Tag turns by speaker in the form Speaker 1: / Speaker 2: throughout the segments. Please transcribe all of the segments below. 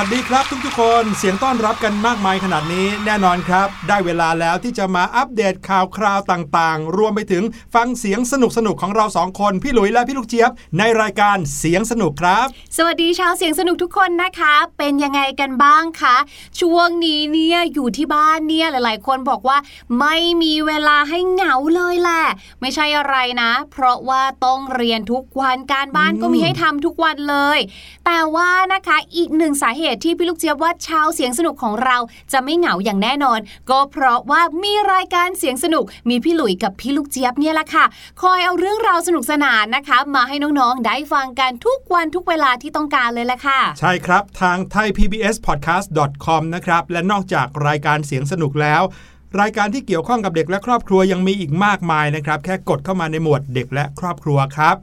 Speaker 1: วัสดีครับทุกๆคนเสียงต้อนรับกันมากมายขนาดนี้แน่นอนครับ ได้เวลาแล้วที่จะมาอัปเดตข่าวคราวต่างๆ รวมไปถึงฟังเสียงสนุกๆของเราสองคน พี่หลุยและพี่ลูกเจี๊ยบ ในรายการเสียงสนุกครับ
Speaker 2: สวัสดีชาวเสียงสนุกทุกคนนะคะ เป็นยังไงกันบ้างคะช่วงนี้เนี่ยอยู่ที่บ้านเนี่ยหลายๆ คนบอกว่าไม่มีเวลาให้เหงาเลยแหละไม่ใช่อะไรนะ เพราะว่าต้องเรียนทุกวันการบ้านก็มีให้ทำทุกวันเลย แต่ว่านะคะอีกหนึ่งสาเหตุที่พี่ลูกเจี๊ยบว่าชาวเสียงสนุกของเราจะไม่เหงาอย่างแน่นอน ก็เพราะว่ามีรายการเสียงสนุก มีพี่หลุยกับพี่ลูกเจี๊ยบเนี่ยแหละค่ะ คอยเอาเรื่องราวสนุกสนานนะคะ มาให้น้องๆได้ฟังกันทุกวันทุกเวลาที่ต้องการเลยแหละค่ะ
Speaker 1: ใช่ครับทาง thaipbspodcast.com นะครับและนอกจากรายการเสียงสนุกแล้วรายการที่เกี่ยวข้องกับเด็กและครอบครัวยังมีอีกมากมายนะครับ แค่กดเข้ามาในหมวดเด็กและครอบครัวครับ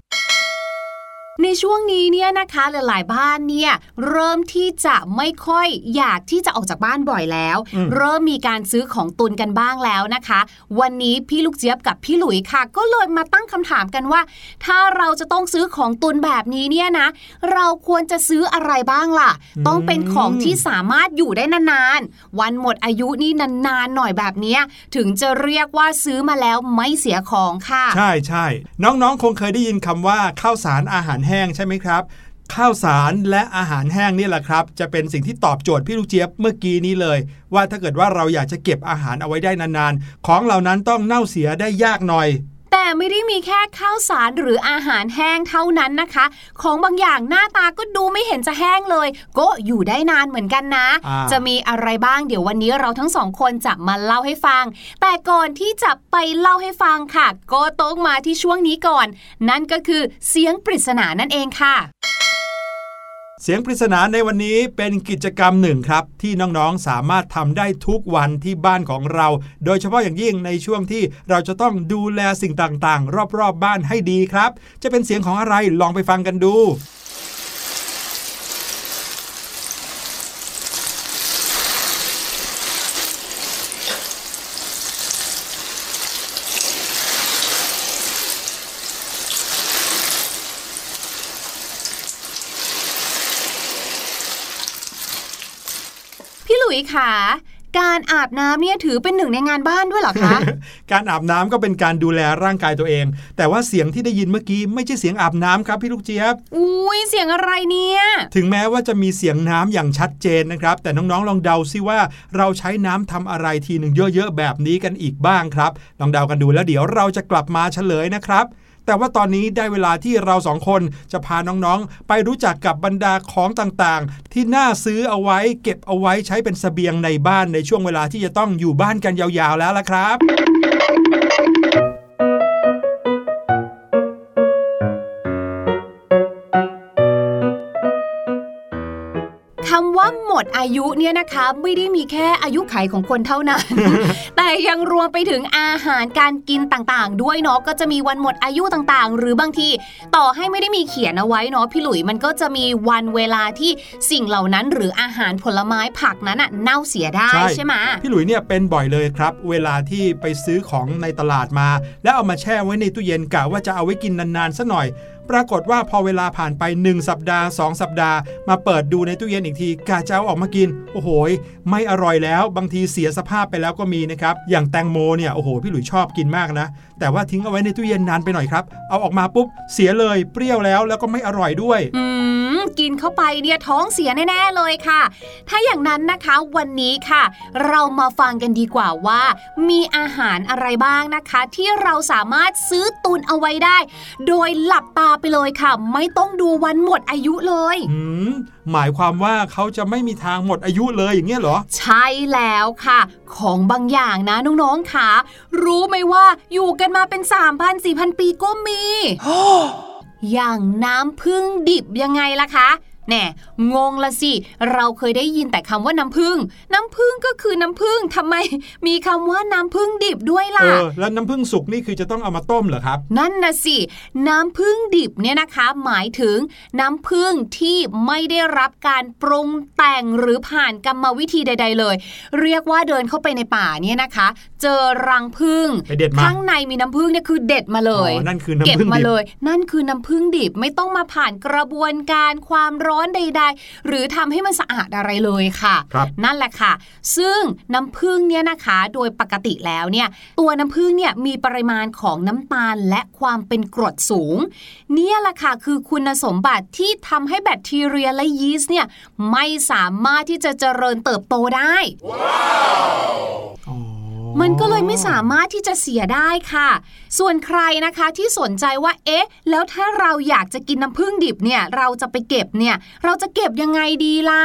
Speaker 2: ในช่วงนี้เนี่ยนะคะหลายๆบ้านเนี่ยเริ่มที่จะไม่ค่อยอยากที่จะออกจากบ้านบ่อยแล้ว
Speaker 1: อืม
Speaker 2: เริ่มมีการซื้อของตุนกันบ้างแล้วนะคะ วันนี้พี่ลูกเจี๊ยบกับพี่หลุยค่ะ ก็เลยมาตั้งคำถามกันว่า ถ้าเราจะต้องซื้อของตุนแบบนี้เนี่ยนะ เราควรจะซื้ออะไรบ้างล่ะ ต้องเป็นของที่สามารถอยู่ได้นานๆวันหมดอายุนี่นานๆหน่อยแบบเนี้ยถึงจะเรียกว่าซื้อมาแล้วไม่เสียของค่ะ
Speaker 1: ใช่ใช่น้องๆ คงเคยได้ยินคำว่าข้าวสารอาหารแห้งใช่ไหมครับ ข้าวสารและอาหารแห้งนี่แหละครับ จะเป็นสิ่งที่ตอบโจทย์พี่ลูกเจี๊ยบเมื่อกี้นี้เลย ว่าถ้าเกิดว่าเราอยากจะเก็บอาหารเอาไว้ได้นานๆ ของเหล่านั้นต้องเน่าเสียได้ยากหน่อย
Speaker 2: แต่ไม่ได้มีแค่ข้าวสารหรืออาหารแห้งเท่านั้นนะคะ ของบางอย่างหน้าตาก็ดูไม่เห็นจะแห้งเลยก็อยู่ได้นานเหมือนกันนะ
Speaker 1: อ่า
Speaker 2: จะมีอะไรบ้างเดี๋ยววันนี้เราทั้งสองคนจะมาเล่าให้ฟัง แต่ก่อนที่จะไปเล่าให้ฟังค่ะ ก็ต้องมาที่ช่วงนี้ก่อน นั่นก็คือเสียงปริศนานั่นเองค่ะ
Speaker 1: เสียงปริศนาในวันนี้เป็นกิจกรรมหนึ่งครับ ที่น้องๆสามารถทำได้ทุกวันที่บ้านของเรา โดยเฉพาะอย่างยิ่งในช่วงที่เราจะต้องดูแลสิ่งต่างๆ รอบๆบบ้านให้ดีครับ จะเป็นเสียงของอะไรลองไปฟังกันดู
Speaker 2: พี่หลุยค่ะการอาบน้ำเนี่ยถือเป็นหนึ่งในงานบ้านด้วยเหรอคะ
Speaker 1: การอาบน้ำก็เป็นการดูแลร่างกายตัวเอง แต่ว่าเสียงที่ได้ยินเมื่อกี้ไม่ใช่เสียงอาบน้ำครับพี่ลูกเจี๊ยบ
Speaker 2: อุ้ยเสียงอะไรเนี่ย
Speaker 1: ถึงแม้ว่าจะมีเสียงน้ำอย่างชัดเจนนะครับ แต่น้องๆลองเดาซิว่าเราใช้น้ำทำอะไรทีหนึ่งเยอะๆแบบนี้กันอีกบ้างครับ ลองเดากันดูแล้วเดี๋ยวเราจะกลับมาเฉลยนะครับ แต่ว่าตอนนี้ได้เวลาที่เราสองคนจะพาน้องๆ ไปรู้จักกับบรรดาของต่างๆ ที่น่าซื้อเอาไว้ เก็บเอาไว้ใช้เป็นเสบียงในบ้านในช่วงเวลาที่จะต้องอยู่บ้านกันยาวๆแล้วล่ะครับ
Speaker 2: มดอายุเนี่ยนะคะไม่ได้มีแค่อายุไขของคนเท่านั้น แต่ยังรวมไปถึงอาหารการกินต่างๆ ด้วยเนาะก็จะมีวันหมดอายุต่างๆ หรือบางทีต่อให้ไม่ได้มีเขียนเอาไว้เนาะพี่หลุยมันก็จะมีวันเวลาที่สิ่งเหล่านั้นหรืออาหารผลไม้ผักนั้นอะเน่าเสียได้
Speaker 1: ใช่
Speaker 2: ใช่ไหม
Speaker 1: พี่หลุยเนี่ยเป็นบ่อยเลยครับ เวลาที่ไปซื้อของในตลาดมา แล้วเอามาแช่ไว้ในตู้เย็นกะว่าจะเอาไว้กินนานๆซะหน่อย ปรากฏว่าพอเวลาผ่านไป 1 สัปดาห์ 2 สัปดาห์ มาเปิดดูในตู้เย็นอีกทีกะจะเอาออกมากิน โอ้โหไม่อร่อยแล้ว บางทีเสียสภาพไปแล้วก็มีนะครับ อย่างแตงโมเนี่ยโอ้โหพี่หลุยชอบกินมากนะแต่ว่าทิ้งเอาไว้ในตู้เย็นนานไปหน่อยครับ เอาออกมาปุ๊บเสียเลยเปรี้ยวแล้วแล้วก็ไม่อร่อยด้วย
Speaker 2: อืมกินเข้าไปเนี่ยท้องเสียแน่ๆเลยค่ะ ถ้าอย่างนั้นนะคะวันนี้ค่ะ เรามาฟังกันดีกว่าว่า มีอาหารอะไรบ้างนะคะ ที่เราสามารถซื้อตุนเอาไว้ได้ โดยหลับตาไปเลยค่ะ ไม่ต้องดูวันหมดอายุเลย
Speaker 1: อืม หมายความว่าเขาจะไม่มีทางหมดอายุเลยอย่างเงี้ยเหรอ
Speaker 2: ใช่แล้วค่ะ ของบางอย่างนะน้องๆค่ะ รู้ไหมว่าอยู่กันมาเป็น 3,000 4,000 ปีก็มี อย่างน้ำพึ่งดิบยังไงล่ะคะ แน่งงละสิ เราเคยได้ยินแต่คำว่าน้ำพึ่งน้ำพึ่งก็คือน้ำพึ่งทำไม มีคำว่าน้ำพึ่งดิบด้วย
Speaker 1: เอ
Speaker 2: ล่ะ
Speaker 1: อแล้วน้ำผึ้งสุกนี่คือจะต้องเอามาต้มเหรอครับ
Speaker 2: นั่นนะสิ น้ำผึ้งดิบเนี่ยนะคะ หมายถึงน้ำผึ้งที่ไม่ได้รับการปรุงแต่งหรือผ่านกรรมวิธีใด ๆ เลย เรียกว่าเดินเข้าไปในป่าเนี่ยนะคะ เจอรังผึ้ง
Speaker 1: ไปเด็ดมา
Speaker 2: ข้างในมีน้ำผึ้งเนี่ยคือเด็ดมาเลย
Speaker 1: อ๋อนั่นคือน้ำ
Speaker 2: เก็บ
Speaker 1: ผึ้ง
Speaker 2: มา
Speaker 1: ดิบ
Speaker 2: เลย นั่นคือน้ำผึ้งดิบไม่ต้องมาผ่านกระบวนการความร้อนร้อนใด ๆ หรือทำให้มันสะอาดอะไรเลยค่ะ
Speaker 1: ครับ
Speaker 2: นั่นแหละค่ะ ซึ่งน้ำผึ้งเนี่ยนะคะโดยปกติแล้วเนี่ยตัวน้ำผึ้งเนี่ยมีปริมาณของน้ำตาลและความเป็นกรดสูง เนี่ยแหละค่ะคือคุณสมบัติที่ทำให้แบคทีเรียและยีสต์เนี่ยไม่สามารถที่จะเจริญเติบโตได้
Speaker 1: อ๋อ
Speaker 2: มันก็เลยไม่สามารถที่จะเสียได้ค่ะ ส่วนใครนะคะที่สนใจว่า เอ๊ะ แล้วถ้าเราอยากจะกินน้ำผึ้งดิบเนี่ย เราจะไปเก็บเนี่ย เราจะเก็บยังไงดีล่ะ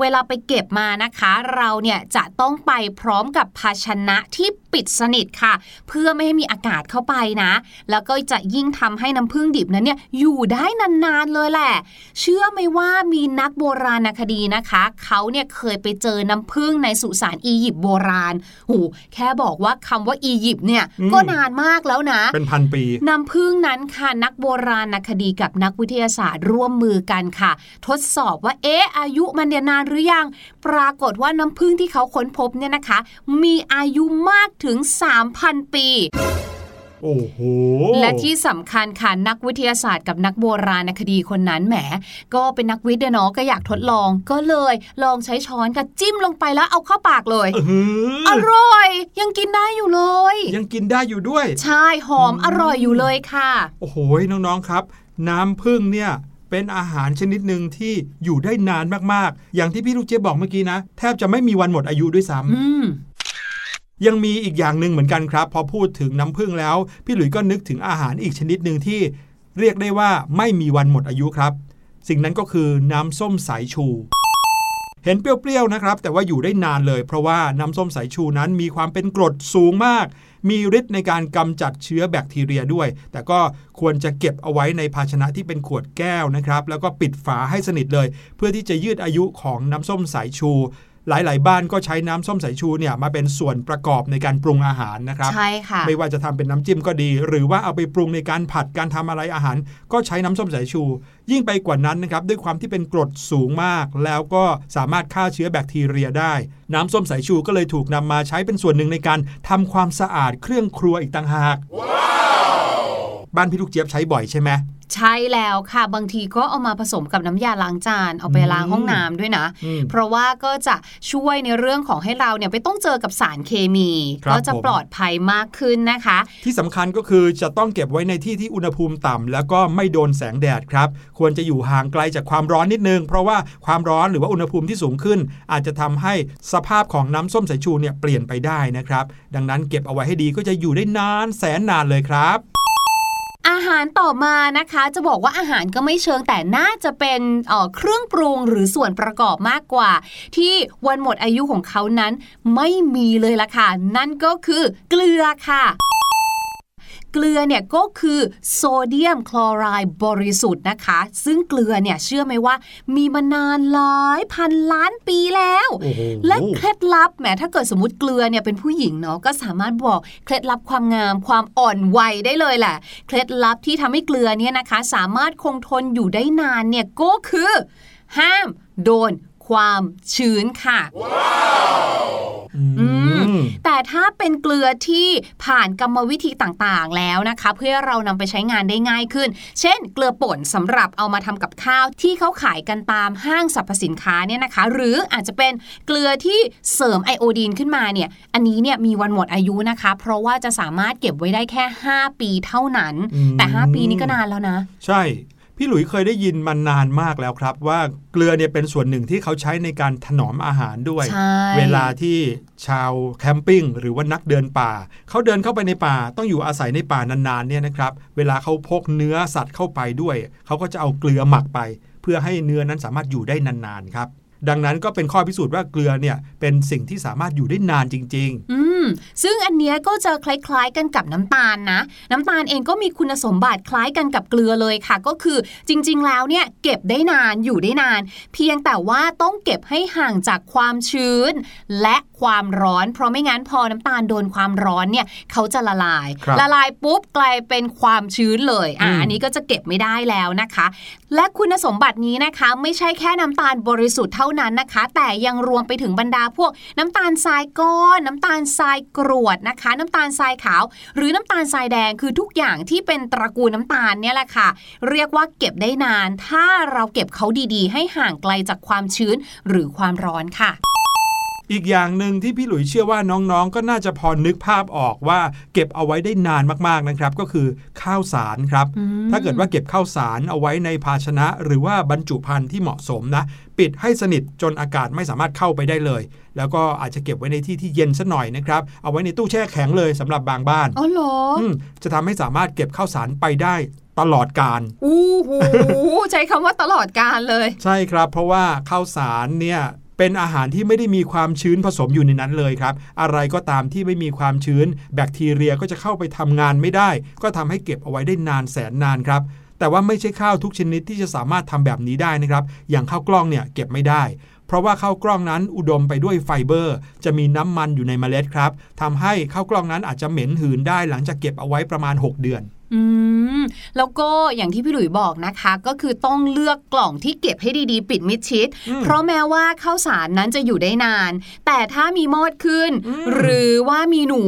Speaker 2: เวลาไปเก็บมานะคะ เราเนี่ยจะต้องไปพร้อมกับภาชนะที่ปิดสนิทค่ะ เพื่อไม่ให้มีอากาศเข้าไปนะ แล้วก็จะยิ่งทำให้น้ำผึ้งดิบนั้นเนี่ยอยู่ได้นานๆเลยแหละ เชื่อไหมว่ามีนักโบราณคดีนะคะ เขาเนี่ยเคยไปเจอน้ำผึ้งในสุสานอียิปต์โบราณโอ้แค่บอกว่าคำว่าอียิปต์เนี่ยก็นานมากแล้วนะ
Speaker 1: เป็นพันปี
Speaker 2: น้ำพึ่งนั้นค่ะนักโบราณคดีกับนักวิทยาศาสตร์ร่วมมือกันค่ะ ทดสอบว่าเอ๊ะอายุมันเนี่ยนานหรือยัง ปรากฏว่าน้ำพึ่งที่เขาค้นพบเนี่ยนะคะ มีอายุมากถึง 3,000 ปี
Speaker 1: โอ้โห
Speaker 2: และที่สำคัญค่ะนักวิทยาศาสตร์กับนักโบราณคดีคนนั้นแหม ก็เป็นนักวิทย์อะเนาะก็อยากทดลอง ก็เลยลองใช้ช้อนค่ะจิ้มลงไปแล้วเอาเข้าปากเลย
Speaker 1: เอ
Speaker 2: อ
Speaker 1: อ
Speaker 2: ร่อย ยังกินได้อยู่เลย
Speaker 1: ยังกินได้อยู่ด้วย
Speaker 2: ใช่หอมอร่อยอยู่เลยค่ะ
Speaker 1: โอ้โหน้องๆครับ น้ำผึ้งเนี่ยเป็นอาหารชนิดหนึ่งที่อยู่ได้นานมากๆ อย่างที่พี่ลูกเจี๊ยบบอกเมื่อกี้นะ แทบจะไม่มีวันหมดอายุด้วยซ้ำ
Speaker 2: อืม
Speaker 1: ยังมีอีกอย่างหนึ่งเหมือนกันครับ พอพูดถึงน้ำผึ้งแล้ว พี่หลุยส์ก็นึกถึงอาหารอีกชนิดหนึ่งที่เรียกได้ว่าไม่มีวันหมดอายุครับ สิ่งนั้นก็คือน้ำส้มสายชู เห็นเปรี้ยวๆนะครับ แต่ว่าอยู่ได้นานเลย เพราะว่าน้ำส้มสายชูนั้นมีความเป็นกรดสูงมาก มีฤทธิ์ในการกำจัดเชื้อแบคทีเรียด้วย แต่ก็ควรจะเก็บเอาไว้ในภาชนะที่เป็นขวดแก้วนะครับ แล้วก็ปิดฝาให้สนิทเลย เพื่อที่จะยืดอายุของน้ำส้มสายชู หลาย ๆ บ้านก็ใช้น้ำส้มสายชูเนี่ยมาเป็นส่วนประกอบในการปรุงอาหารนะครับ
Speaker 2: ใช่ค่ะ
Speaker 1: ไม่ว่าจะทำเป็นน้ำจิ้มก็ดี หรือว่าเอาไปปรุงในการผัดการทำอะไรอาหาร ก็ใช้น้ำส้มสายชู ยิ่งไปกว่านั้นนะครับด้วยความที่เป็นกรดสูงมาก แล้วก็สามารถฆ่าเชื้อแบคทีเรียได้ น้ำส้มสายชูก็เลยถูกนำมาใช้เป็นส่วนหนึ่งในการทำความสะอาดเครื่องครัวอีกต่างหากบ้านพี่ลูกเจี๊ยบใช้บ่อยใช่ไหม
Speaker 2: ใช่แล้วค่ะ บางทีก็เอามาผสมกับน้ำยาล้างจานเอาไปล้างห้องน้ำด้วยนะ
Speaker 1: อืม
Speaker 2: เพราะว่าก็จะช่วยในเรื่องของให้เราเนี่ยไม่ต้องเจอกับสารเคมี
Speaker 1: ครับ
Speaker 2: ก็จะ
Speaker 1: ผม
Speaker 2: ปลอดภัยมากขึ้นนะคะ
Speaker 1: ที่สำคัญก็คือจะต้องเก็บไว้ในที่ที่อุณหภูมิต่ำแล้วก็ไม่โดนแสงแดดครับ ควรจะอยู่ห่างไกลจากความร้อนนิดนึง เพราะว่าความร้อนหรือว่าอุณหภูมิที่สูงขึ้น อาจจะทำให้สภาพของน้ำส้มสายชูเนี่ยเปลี่ยนไปได้นะครับ ดังนั้นเก็บเอาไว้ให้ดีก็จะอยู่ได้นานแสนนานเลยครับ
Speaker 2: อาหารต่อมานะคะจะบอกว่าอาหารก็ไม่เชิงแต่น่าจะเป็นเออเครื่องปรุงหรือส่วนประกอบมากกว่า ที่วันหมดอายุของเขานั้นไม่มีเลยละค่ะ นั่นก็คือเกลือค่ะ เกลือเนี่ยก็คือโซเดียมคลอไรด์บริสุทธิ์นะคะ ซึ่งเกลือเนี่ยเชื่อไหมว่า มีมานานหลายพันล้านปีแล้ว
Speaker 1: โอ้โห
Speaker 2: และเคล็ดลับแหมถ้าเกิดสมมติเกลือเนี่ยเป็นผู้หญิงเนาะก็สามารถบอกเคล็ดลับความงามความอ่อนวัยได้เลยแหละ เคล็ดลับที่ทำให้เกลือเนี่ยนะคะ สามารถคงทนอยู่ได้นานเนี่ยก็คือ ห้ามโดนความชื้นค่ะ
Speaker 1: อืม
Speaker 2: แต่ถ้าเป็นเกลือที่ผ่านกรรมวิธีต่างๆ แล้วนะคะ เพื่อให้เรานำไปใช้งานได้ง่ายขึ้น เช่น เกลือป่นสำหรับเอามาทำกับข้าวที่เขาขายกันตามห้างสรรพสินค้าเนี่ยนะคะ หรืออาจจะเป็นเกลือที่เสริมไอโอดีนขึ้นมาเนี่ยอันนี้เนี่ยมีวันหมดอายุนะคะ เพราะว่าจะสามารถเก็บไว้ได้แค่ 5 ปีเท่านั้น
Speaker 1: อืม
Speaker 2: แต่ 5 ปีนี้ก็นานแล้วนะ
Speaker 1: ใช่ พี่หลุยเคยได้ยินมานานมากแล้วครับ ว่าเกลือเนี่ยเป็นส่วนหนึ่งที่เขาใช้ในการถนอมอาหารด้วย
Speaker 2: ใช่
Speaker 1: เวลาที่ชาวแคมปิ้งหรือว่านักเดินป่า เขาเดินเข้าไปในป่า ต้องอยู่อาศัยในป่านานๆเนี่ยนะครับ เวลาเขาพกเนื้อสัตว์เข้าไปด้วย เขาก็จะเอาเกลือหมักไป เพื่อให้เนื้อนั้นสามารถอยู่ได้นานๆครับ ดังนั้นก็เป็นข้อพิสูจน์ว่าเกลือเนี่ยเป็นสิ่งที่สามารถอยู่ได้นานจริง
Speaker 2: อืมซึ่งอันเนี้ยก็จะคล้ายๆกันกับน้ำตาลนะ น้ำตาลเองก็มีคุณสมบัติคล้ายกันกับเกลือเลยค่ะ ก็คือจริง ๆ แล้วเนี่ยเก็บได้นานอยู่ได้นาน เพียงแต่ว่าต้องเก็บให้ห่างจากความชื้น และความร้อน เพราะไม่งั้นพอน้ำตาลโดนความร้อนเนี่ยเขาจะละลาย
Speaker 1: ครับ
Speaker 2: ละลายปุ๊บกลายเป็นความชื้นเลยอะ
Speaker 1: อืม
Speaker 2: อันนี้ก็จะเก็บไม่ได้แล้วนะคะ และคุณสมบัตินี้นะคะไม่ใช่แค่น้ำตาลบริสุทธิ์เท่านั้นนะคะ แต่ยังรวมไปถึงบรรดาพวกน้ำตาลทรายก้อนน้ำตาลทรายกรวดนะคะ น้ำตาลทรายขาว หรือน้ำตาลทรายแดงคือทุกอย่างที่เป็นตระกูลน้ำตาลเนี่ยแหละค่ะ เรียกว่าเก็บได้นาน ถ้าเราเก็บเขาดีๆ ให้ห่างไกลจากความชื้นหรือความร้อนค่ะ
Speaker 1: อีกอย่างหนึ่งที่พี่หลุยเชื่อว่าน้องๆ ก็น่าจะพอนึกภาพออกว่า เก็บเอาไว้ได้นานมากๆนะครับ ก็คือข้าวสารครับ ถ้าเกิดว่าเก็บข้าวสารเอาไว้ในภาชนะ หรือว่าบรรจุภัณฑ์ที่เหมาะสมนะ ปิดให้สนิทจนอากาศไม่สามารถเข้าไปได้เลย แล้วก็อาจจะเก็บไว้ในที่ที่เย็นสัหน่อยนะครับ เอาไว้ในตู้แช่แข็งเลยสำหรับบางบ้าน
Speaker 2: อ๋อเหรอ
Speaker 1: อืมจะทำให้สามารถเก็บข้าวสารไปได้ตลอดการ
Speaker 2: อู้หูใช้คำว่าตลอดการเลย
Speaker 1: ใช่ครับ เพราะว่าข้าวสารเนี่ย เป็นอาหารที่ไม่ได้มีความชื้นผสมอยู่ในนั้นเลยครับ อะไรก็ตามที่ไม่มีความชื้น แบคทีเรียก็จะเข้าไปทำงานไม่ได้ ก็ทำให้เก็บเอาไว้ได้นานแสนนานครับแต่ว่าไม่ใช่ข้าวทุกชนิดที่จะสามารถทำแบบนี้ได้นะครับ อย่างข้าวกล้องเนี่ยเก็บไม่ได้ เพราะว่าข้าวกล้องนั้นอุดมไปด้วยไฟเบอร์ จะมีน้ำมันอยู่ในเมล็ดครับทำให้ข้าวกล้องนั้นอาจจะเหม็นหืนได้หลังจากเก็บเอาไว้ประมาณ 6 เดือน
Speaker 2: อืมแล้วก็อย่างที่พี่หลุยบอกนะคะ ก็คือต้องเลือกกล่องที่เก็บให้ดีๆ ปิดมิดชิด
Speaker 1: อืม
Speaker 2: เพราะแม้ว่าข้าวสารนั้นจะอยู่ได้นาน แต่ถ้ามีมอดขึ้น
Speaker 1: อืม
Speaker 2: หรือว่ามีหนู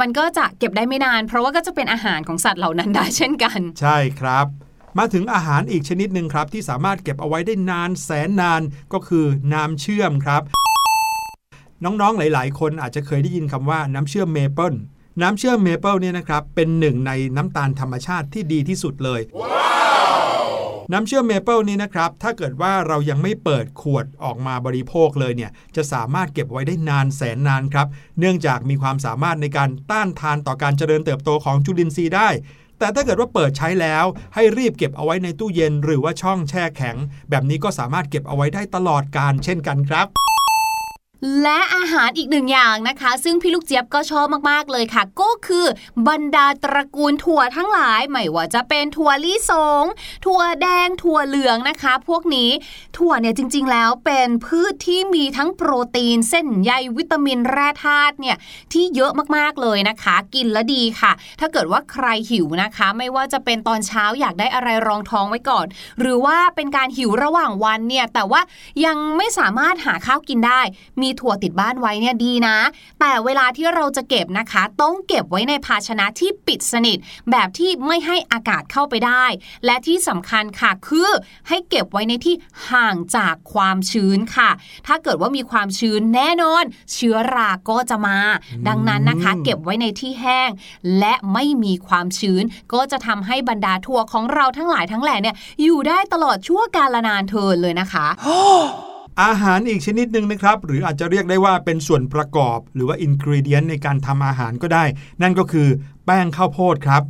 Speaker 2: มันก็จะเก็บได้ไม่นาน เพราะว่าก็จะเป็นอาหารของสัตว์เหล่านั้นได้เช่นกัน
Speaker 1: ใช่ครับ มาถึงอาหารอีกชนิดหนึ่งครับ ที่สามารถเก็บเอาไว้ได้นานแสนนานก็คือน้ำเชื่อมครับ น้องๆหลาย ๆ คนอาจจะเคยได้ยินคำว่าน้ำเชื่อมเมเปิล น้ำเชื่อมเมเปิลเนี่ยนะครับเป็นหนึ่งในน้ำตาลธรรมชาติที่ดีที่สุดเลยน้ำเชื่อมเมเปิลนี้นะครับ ถ้าเกิดว่าเรายังไม่เปิดขวดออกมาบริโภคเลยเนี่ย จะสามารถเก็บไว้ได้นานแสนนานครับ เนื่องจากมีความสามารถในการต้านทานต่อการเจริญเติบโตของจุลินทรีย์ได้ แต่ถ้าเกิดว่าเปิดใช้แล้ว ให้รีบเก็บเอาไว้ในตู้เย็น หรือว่าช่องแช่แข็ง แบบนี้ก็สามารถเก็บเอาไว้ได้ตลอดการเช่นกันครับ
Speaker 2: และอาหารอีกหนึ่งอย่างนะคะ ซึ่งพี่ลูกเจี๊ยบก็ชอบมากๆเลยค่ะ ก็คือบรรดาตระกูลถั่วทั้งหลาย ไม่ว่าจะเป็นถั่วลิสง ถั่วแดงถั่วเหลืองนะคะ พวกนี้ถั่วเนี่ยจริง ๆ แล้วเป็นพืชที่มีทั้งโปรตีน เส้นใยวิตามินแร่ธาตุเนี่ยที่เยอะมากๆเลยนะคะ กินแล้วดีค่ะ ถ้าเกิดว่าใครหิวนะคะ ไม่ว่าจะเป็นตอนเช้าอยากได้อะไรรองท้องไว้ก่อน หรือว่าเป็นการหิวระหว่างวันเนี่ยแต่ว่ายังไม่สามารถหาข้าวกินได้ มีถั่วติดบ้านไว้เนี่ยดีนะ แต่เวลาที่เราจะเก็บนะคะ ต้องเก็บไว้ในภาชนะที่ปิดสนิท แบบที่ไม่ให้อากาศเข้าไปได้ และที่สำคัญค่ะคือให้เก็บไว้ในที่ห่างจากความชื้นค่ะ ถ้าเกิดว่ามีความชื้นแน่นอน เชื้อราก็จะมา ดังนั้นนะคะ เก็บไว้ในที่แห้ง และไม่มีความชื้น ก็จะทำให้บรรดาถั่วของเราทั้งหลายทั้งแหล่เนี่ยอยู่ได้ตลอดชั่วกาลนานเทินเลยนะคะ
Speaker 1: อาหารอีกชนิดหนึ่งนะครับ หรืออาจจะเรียกได้ว่าเป็นส่วนประกอบ หรือว่าอินกริเดียนในการทำอาหารก็ได้ นั่นก็คือแป้งข้าวโพดครับ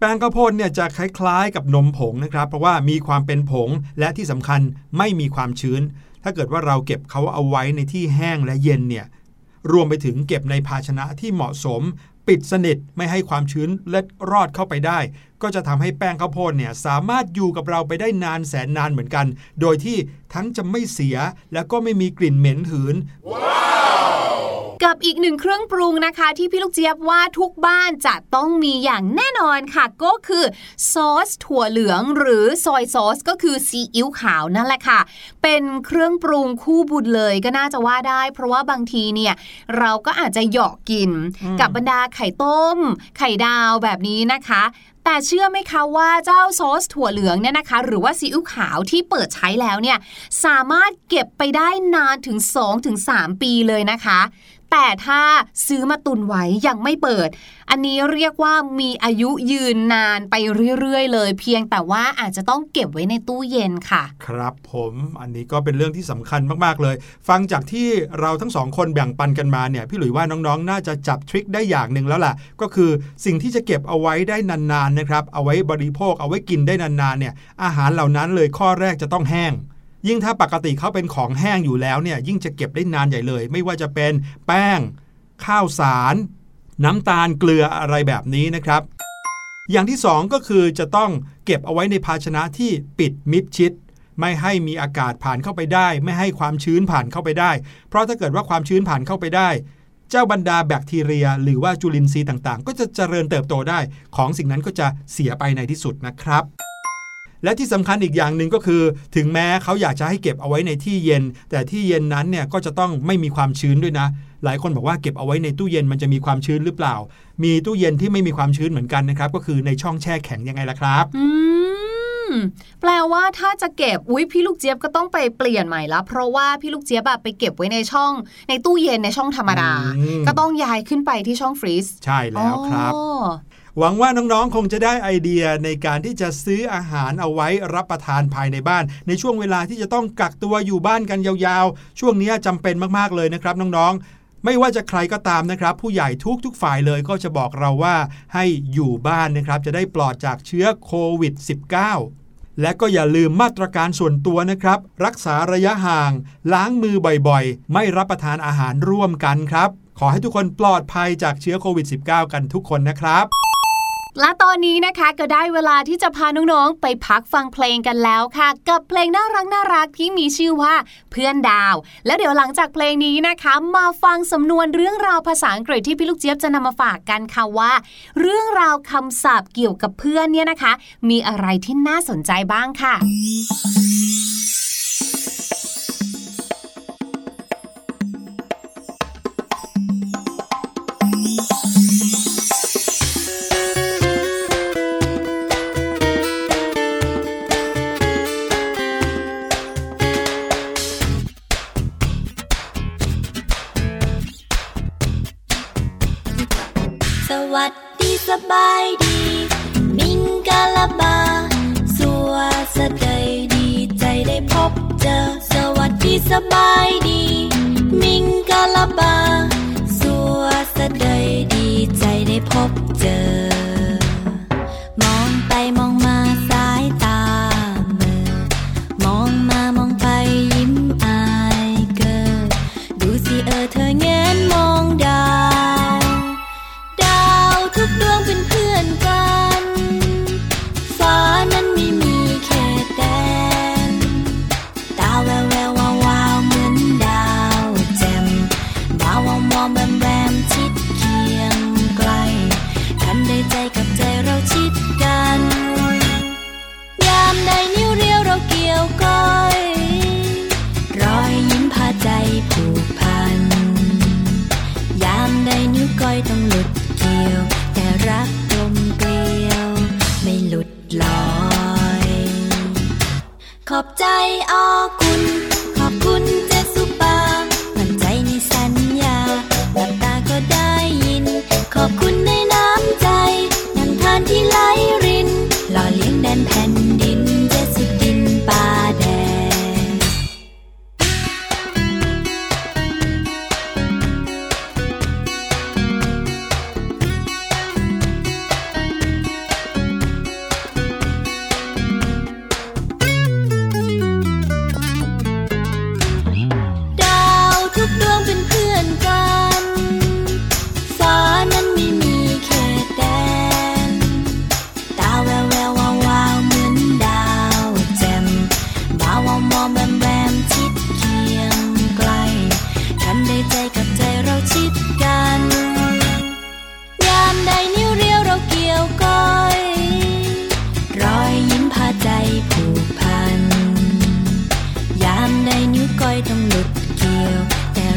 Speaker 1: แป้งข้าวโพดเนี่ยจะคล้ายๆกับนมผงนะครับ เพราะว่ามีความเป็นผงและที่สำคัญไม่มีความชื้น ถ้าเกิดว่าเราเก็บเขาเอาไว้ในที่แห้งและเย็นเนี่ยรวมไปถึงเก็บในภาชนะที่เหมาะสม ปิดสนิทไม่ให้ความชื้นเล็ดรอดเข้าไปได้ ก็จะทำให้แป้งข้าวโพดเนี่ยสามารถอยู่กับเราไปได้นานแสนนานเหมือนกัน โดยที่ทั้งจะไม่เสียแล้วก็ไม่มีกลิ่นเหม็นหืน
Speaker 2: กับอีกหนึ่งเครื่องปรุงนะคะ ที่พี่ลูกเจี๊ยบว่าทุกบ้านจะต้องมีอย่างแน่นอนค่ะ ก็คือซอสถั่วเหลืองหรือซอยซอสก็คือซีอิ๊วขาวนั่นแหละค่ะ เป็นเครื่องปรุงคู่บุญเลยก็น่าจะว่าได้ เพราะว่าบางทีเนี่ย เราก็อาจจะเหยาะกิน
Speaker 1: อืม
Speaker 2: กับบรรดาไข่ต้ม ไข่ดาวแบบนี้นะคะ แต่เชื่อไหมคะว่าเจ้าซอสถั่วเหลืองเนี่ยนะคะ หรือว่าซีอิ๊วขาวที่เปิดใช้แล้วเนี่ยสามารถเก็บไปได้นานถึง 2-3 ปีเลยนะคะแต่ถ้าซื้อมาตุนไว้ยังไม่เปิด อันนี้เรียกว่ามีอายุยืนนานไปเรื่อยๆ เลย เพียงแต่ว่าอาจจะต้องเก็บไว้ในตู้เย็นค่ะ
Speaker 1: ครับผมอันนี้ก็เป็นเรื่องที่สำคัญมากๆเลย ฟังจากที่เราทั้งสองคนแบ่งปันกันมาเนี่ยพี่หลุยว่าน้องๆ น่าจะจับทริคได้อย่างหนึ่งแล้วล่ะ ก็คือสิ่งที่จะเก็บเอาไว้ได้นานๆนะครับเอาไว้บริโภคเอาไว้กินได้นานๆเนี่ยอาหารเหล่านั้นเลยข้อแรกจะต้องแห้งยิ่งถ้าปกติเขาเป็นของแห้งอยู่แล้วเนี่ยยิ่งจะเก็บได้นานใหญ่เลย ไม่ว่าจะเป็นแป้ง ข้าวสาร น้ำตาลเกลืออะไรแบบนี้นะครับ อย่างที่สองก็คือจะต้องเก็บเอาไว้ในภาชนะที่ปิดมิดชิด ไม่ให้มีอากาศผ่านเข้าไปได้ ไม่ให้ความชื้นผ่านเข้าไปได้ เพราะถ้าเกิดว่าความชื้นผ่านเข้าไปได้ เจ้าบรรดาแบคทีเรีย หรือว่าจุลินทรีย์ต่างๆ ก็จะเจริญเติบโตได้ ของสิ่งนั้นก็จะเสียไปในที่สุดนะครับและที่สำคัญอีกอย่างหนึ่งก็คือ ถึงแม้เขาอยากจะให้เก็บเอาไว้ในที่เย็น แต่ที่เย็นนั้นเนี่ยก็จะต้องไม่มีความชื้นด้วยนะ หลายคนบอกว่าเก็บเอาไว้ในตู้เย็นมันจะมีความชื้นหรือเปล่า มีตู้เย็นที่ไม่มีความชื้นเหมือนกันนะครับ ก็คือในช่องแช่แข็งยังไงล่ะครับ
Speaker 2: อืมแปลว่าถ้าจะเก็บอุ้ยพี่ลูกเจี๊ยบก็ต้องไปเปลี่ยนใหม่ละเพราะว่าพี่ลูกเจี๊ยบแบบไปเก็บไว้ในช่อง ในตู้เย็นในช่องธรรมดา
Speaker 1: อืม
Speaker 2: ก็ต้องย้ายขึ้นไปที่ช่องฟรีซ
Speaker 1: ใช่แล้วครับ
Speaker 2: อ๋อ
Speaker 1: หวังว่าน้องๆ คงจะได้ไอเดียในการที่จะซื้ออาหารเอาไว้รับประทานภายในบ้าน ในช่วงเวลาที่จะต้องกักตัวอยู่บ้านกันยาวๆ ช่วงนี้จำเป็นมากๆเลยนะครับน้องๆ ไม่ว่าจะใครก็ตามนะครับ ผู้ใหญ่ทุกทุกฝ่ายเลยก็จะบอกเราว่าให้อยู่บ้านนะครับ จะได้ปลอดจากเชื้อโควิด -19 และก็อย่าลืมมาตรการส่วนตัวนะครับ รักษาระยะห่าง ล้างมือบ่อยๆ ไม่รับประทานอาหารร่วมกันครับ ขอให้ทุกคนปลอดภัยจากเชื้อโควิด -19 กันทุกคนนะครับ
Speaker 2: และตอนนี้นะคะก็ได้เวลาที่จะพาน้องๆ ไปพักฟังเพลงกันแล้วค่ะ กับเพลงน่ารักน่ารักที่มีชื่อว่าเพื่อนดาว แล้วเดี๋ยวหลังจากเพลงนี้นะคะ มาฟังสำนวนเรื่องราวภาษาอังกฤษที่พี่ลูกเจี๊ยบจะนำมาฝากกันค่ะว่า เรื่องราวคำศัพท์เกี่ยวกับเพื่อนเนี่ยนะคะ มีอะไรที่น่าสนใจบ้างค่ะ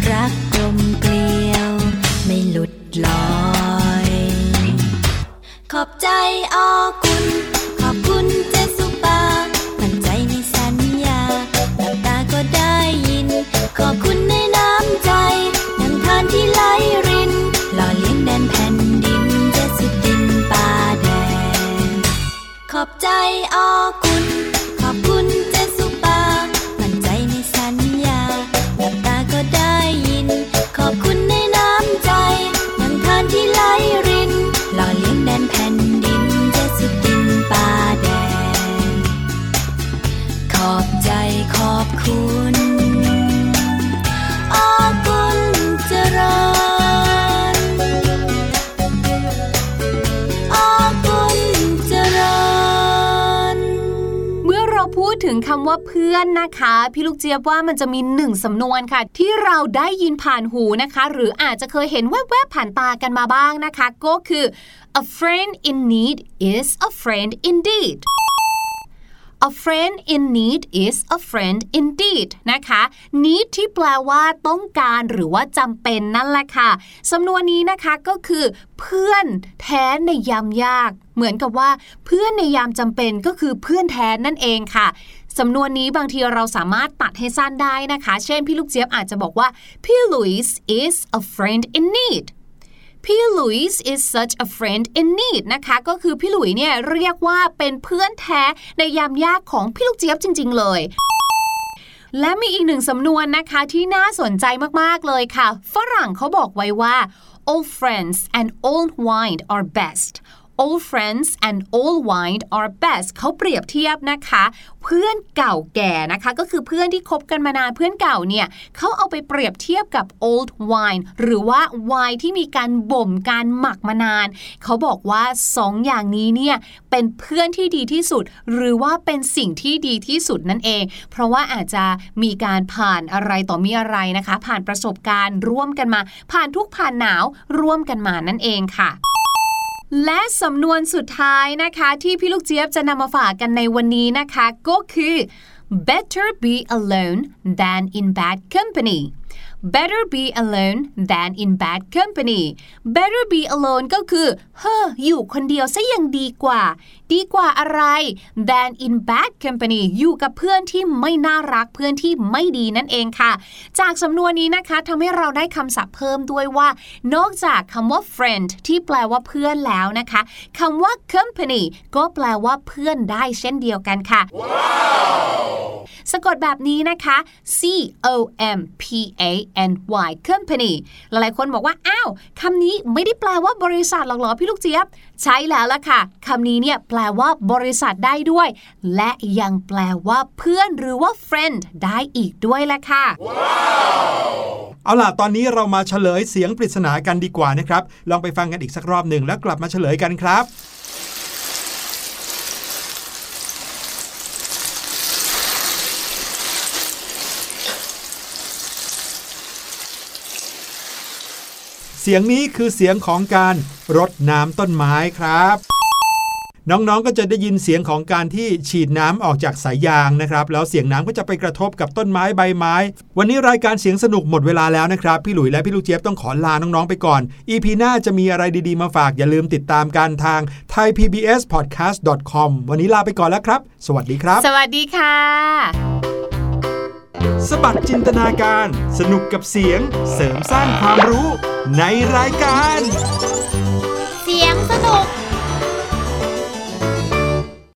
Speaker 3: รักกลมเกลียว ไม่หลุดลอย ขอบใจออคุ ขอบคุณออกุลเจริญออกุลเมื่
Speaker 2: อเราพูดถึงคำว่าเพื่อนนะคะ พี่ลูกเจี๊ยบว่ามันจะมีหนึ่งสำนวนค่ะ ที่เราได้ยินผ่านหูนะคะ หรืออาจจะเคยเห็นแวบๆผ่านตากันมาบ้างนะคะ ก็คือ a friend in need is a friend indeed a friend in need is a friend indeed นะคะ need ที่แปลว่าต้องการหรือว่าจำเป็นนั่นแหละค่ะสำนวนนี้นะคะก็คือเพื่อนแท้ในยามยาก เหมือนกับว่าเพื่อนในยามจำเป็นก็คือเพื่อนแท้นั่นเองค่ะสำนวนนี้บางทีเราสามารถตัดให้สั้นได้นะคะ เช่นพี่ลูกเจี๊ยบอาจจะบอกว่าพี่ลุยส์ is a friend in need พี่ลุยส์ is such a friend in need นะคะ ก็คือพี่ลุยเนี่ยเรียกว่าเป็นเพื่อนแท้ในยามยากของพี่ลูกเจี๊ยบจริง ๆ เลยและมีอีกหนึ่งสำนวนนะคะที่น่าสนใจมาก ๆ เลยค่ะ ฝรั่งเขาบอกไว้ว่า old friends and old wine are best old friends and old wine are best เขาเปรียบเทียบนะคะ เพื่อนเก่าแก่นะคะ ก็คือเพื่อนที่คบกันมานานเพื่อนเก่าเนี่ยเขาเอาไปเปรียบเทียบกับ old wine หรือว่า wine ที่มีการบ่มการหมักมานาน เขาบอกว่าสองอย่างนี้เนี่ยเป็นเพื่อนที่ดีที่สุด หรือว่าเป็นสิ่งที่ดีที่สุดนั่นเอง เพราะว่าอาจจะมีการผ่านอะไรต่อมีอะไรนะคะ ผ่านประสบการณ์ร่วมกันมา ผ่านทุกผ่านหนาวร่วมกันมานั่นเองค่ะ และสำนวนสุดท้ายนะคะที่พี่ลูกเจี๊ยบจะนำมาฝากกันในวันนี้นะคะ ก็คือ better be alone than in bad company better be alone than in bad company better be alone ก็คือ เฮ้ออยู่คนเดียวซะยังดีกว่า ดีกว่าอะไร than in bad company อยู่กับเพื่อนที่ไม่น่ารักเพื่อนที่ไม่ดีนั่นเองค่ะ จากสำนวนนี้นะคะทำให้เราได้คำศัพท์เพิ่มด้วยว่า นอกจากคำว่า friend ที่แปลว่าเพื่อนแล้วนะคะคำว่า company ก็แปลว่าเพื่อนได้เช่นเดียวกันค่ะ สะกดแบบนี้นะคะ C O M P A N Y company หลายๆคนบอกว่า อ้าวคำนี้ไม่ได้แปลว่าบริษัทหรอกหรอพี่ลูกเจี๊ยบ ใช่แล้วล่ะค่ะคำนี้เนี่ยแปลว่าบริษัทได้ด้วย และยังแปลว่าเพื่อนหรือว่า friend ได้อีกด้วยแหละค่ะ
Speaker 1: เอาล่ะ ตอนนี้เรามาเฉลยเสียงปริศนากันดีกว่านะครับ ลองไปฟังกันอีกสักรอบหนึ่งแล้วกลับมาเฉลยกันครับ เสียงนี้คือเสียงของการรดน้ำต้นไม้ครับน้องๆ ก็จะได้ยินเสียงของการที่ฉีดน้ำออกจากสายยางนะครับ แล้วเสียงน้ำก็จะไปกระทบกับต้นไม้ใบไม้ วันนี้รายการเสียงสนุกหมดเวลาแล้วนะครับ พี่หลุยและพี่ลูกเจี๊ยบต้องขอลาน้องๆ ไปก่อน EP หน้าจะมีอะไรดีๆ มาฝากอย่าลืมติดตามกันทาง thaipbspodcast.com วันนี้ลาไปก่อนแล้วครับ สวัสดีครับ
Speaker 2: สวัสดีค่ะ
Speaker 1: สบัดจินตนาการ สนุกกับเสียง เสริมสร้างความรู้ ในรายการ
Speaker 4: เสียงสนุก